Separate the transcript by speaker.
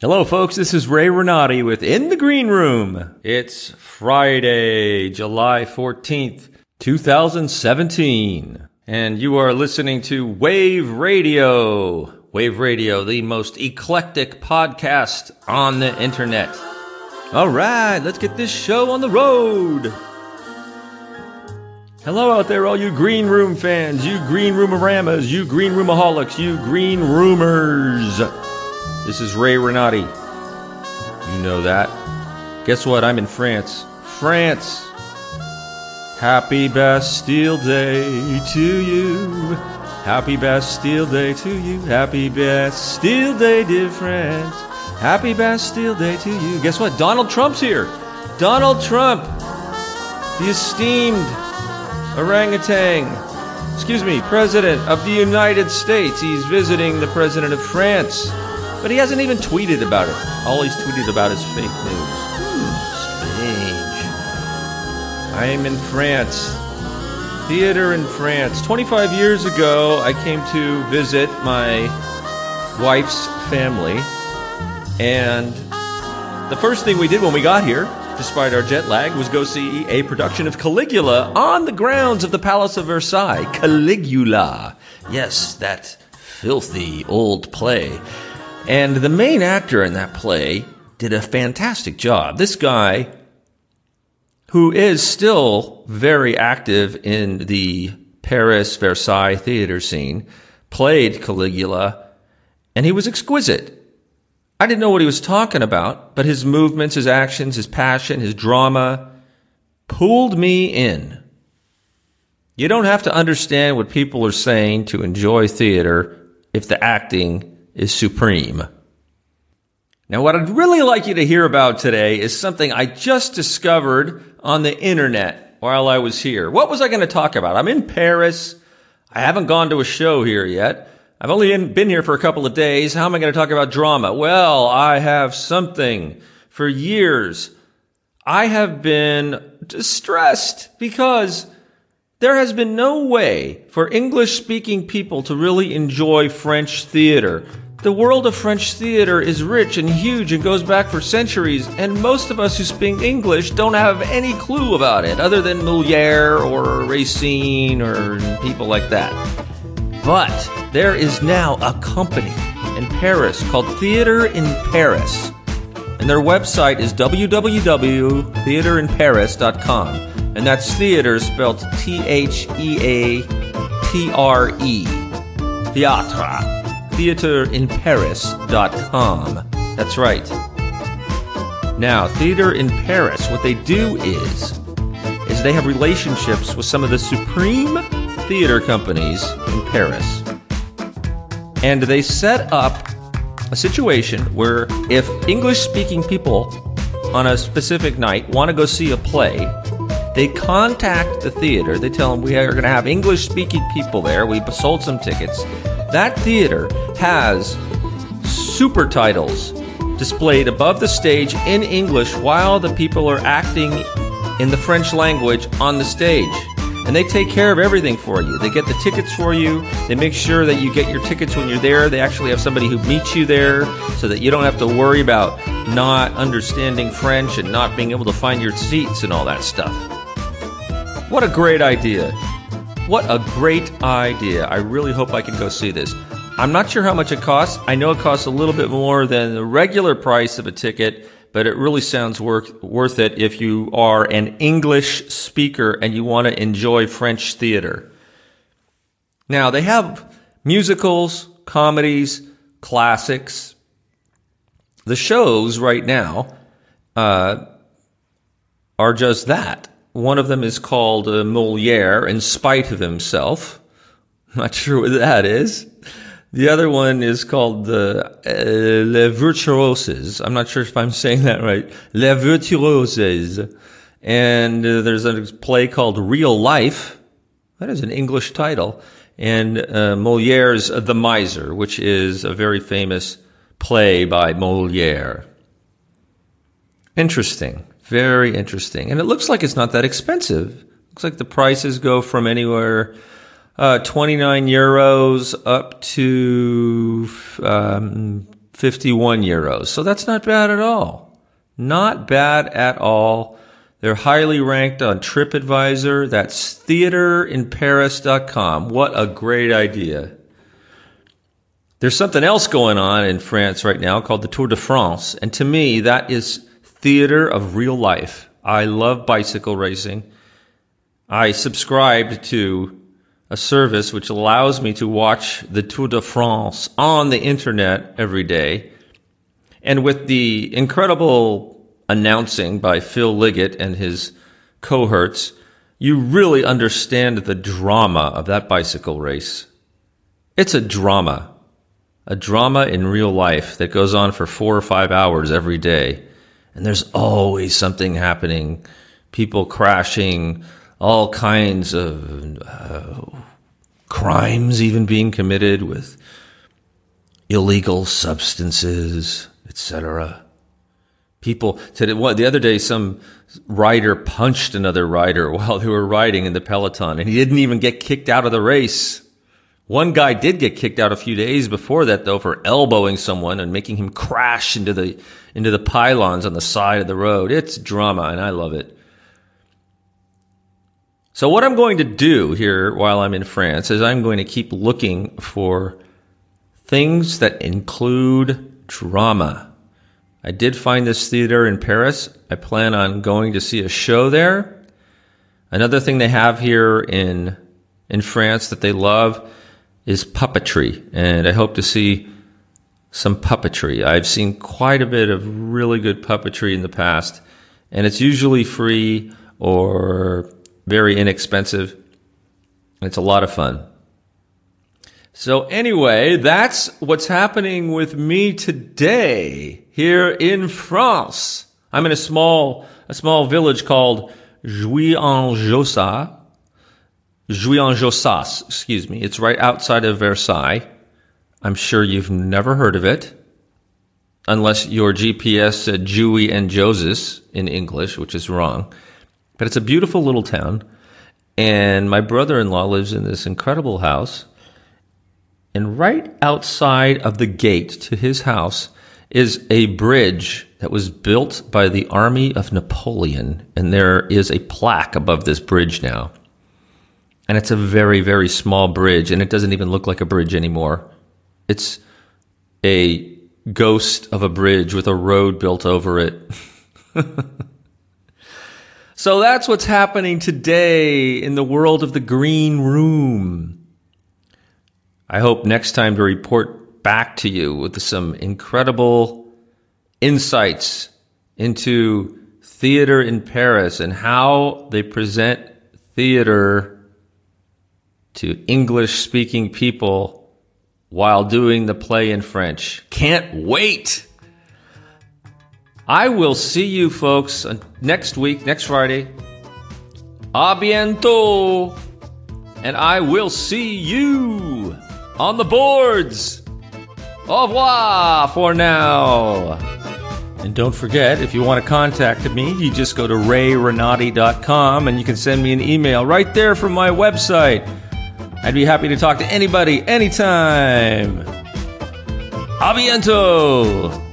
Speaker 1: Hello, folks. This is Ray Renati with In the Green Room. It's Friday, July 14th, 2017. And you are listening to Wave Radio. Wave Radio, the most eclectic podcast on the internet. All right, let's get this show on the road. Hello out there, all you Green Room fans, you Green Roomoramas, you Green Roomaholics, you Green Roomers. This is Ray Renati. You know that. Guess what? I'm in France. France! Happy Bastille Day to you. Happy Bastille Day to you. Happy Bastille Day, dear friends. Happy Bastille Day to you. Guess what? Donald Trump's here. Donald Trump, the esteemed orangutan, excuse me, President of the United States. He's visiting the President of France. But he hasn't even tweeted about it. All he's tweeted about is fake news. Hmm, strange. I am in France. Theater in France. 25 years ago, I came to visit my wife's family. And the first thing we did when we got here, despite our jet lag, was go see a production of Caligula on the grounds of the Palace of Versailles. Caligula. Yes, that filthy old play. And the main actor in that play did a fantastic job. This guy, who is still very active in the Paris Versailles theater scene, played Caligula, and he was exquisite. I didn't know what he was talking about, but his movements, his actions, his passion, his drama pulled me in. You don't have to understand what people are saying to enjoy theater if the acting is supreme. Now, what I'd really like you to hear about today is something I just discovered on the internet while I was here. What was I going to talk about? I'm in Paris. I haven't gone to a show here yet. I've only been here for a couple of days. How am I going to talk about drama? Well, I have something. For years, I have been distressed because there has been no way for English speaking people to really enjoy French theater. The world of French theater is rich and huge and goes back for centuries, and most of us who speak English don't have any clue about it other than Moliere or Racine or people like that. But there is now a company in Paris called Theater in Paris, and their website is www.theatreinparis.com, and that's theater spelled T H E A T R E. Theatre theatreinparis.com. That's right. Now, Theater in Paris, what they do is is they have relationships with some of the supreme theater companies in Paris. And they set up a situation where if English speaking people on a specific night want to go see a play, they contact the theater. They tell them we are going to have English speaking people there. We sold some tickets. That theater has super titles displayed above the stage in English while the people are acting in the French language on the stage. And they take care of everything for you. They get the tickets for you. They make sure that you get your tickets when you're there. They actually have somebody who meets you there so that you don't have to worry about not understanding French and not being able to find your seats and all that stuff. What a great idea. What a great idea. I really hope I can go see this. I'm not sure how much it costs. I know it costs a little bit more than the regular price of a ticket, but it really sounds worth, worth it if you are an English speaker and you want to enjoy French theater. Now, they have musicals, comedies, classics. The shows right now uh, are just that. One of them is called uh, Moliere in spite of himself. Not sure what that is. The other one is called the uh, Les Virtuoses. I'm not sure if I'm saying that right. Les Virtuoses. And uh, there's a play called Real Life. That is an English title. And uh, Moliere's The Miser, which is a very famous play by Moliere. Interesting. Very interesting. And it looks like it's not that expensive. Looks like the prices go from anywhere uh, 29 euros up to um, 51 euros. So that's not bad at all. Not bad at all. They're highly ranked on TripAdvisor. That's theatreinparis.com. What a great idea. There's something else going on in France right now called the Tour de France. And to me, that is theater of real life. I love bicycle racing. I subscribed to a service which allows me to watch the Tour de France on the internet every day. And with the incredible announcing by Phil Liggett and his cohorts, you really understand the drama of that bicycle race. It's a drama a drama in real life that goes on for four or five hours every day. And there's always something happening people crashing, all kinds of uh, crimes even being committed with illegal substances, etc. People today, the other day, some rider punched another rider while they were riding in the peloton, and he didn't even get kicked out of the race. One guy did get kicked out a few days before that, though, for elbowing someone and making him crash into the into the pylons on the side of the road. It's drama, and I love it. So, what I'm going to do here while I'm in France is I'm going to keep looking for things that include drama. I did find this theater in Paris. I plan on going to see a show there. Another thing they have here in in France that they love is puppetry, and I hope to see some puppetry. I've seen quite a bit of really good puppetry in the past, and it's usually free or very inexpensive. It's a lot of fun. So, anyway, that's what's happening with me today here in France. I'm in a small, a small village called Jouy-en-Josas, Jouy-en-Josas, excuse me. It's right outside of Versailles. I'm sure you've never heard of it, unless your GPS said Jouy and Joseph in English, which is wrong. But it's a beautiful little town. And my brother in law lives in this incredible house. And right outside of the gate to his house is a bridge that was built by the army of Napoleon. And there is a plaque above this bridge now and it's a very very small bridge and it doesn't even look like a bridge anymore. It's a ghost of a bridge with a road built over it. So that's what's happening today in the world of the green room. I hope next time to report back to you with some incredible insights into theater in paris and how they present theater to English speaking people while doing the play in French. Can't wait! I will see you folks uh, next week, next Friday. A bientôt! And I will see you on the boards. Au revoir for now. And don't forget, if you want to contact me, you just go to rayrenati.com and you can send me an email right there from my website. I'd be happy to talk to anybody anytime. A bientôt!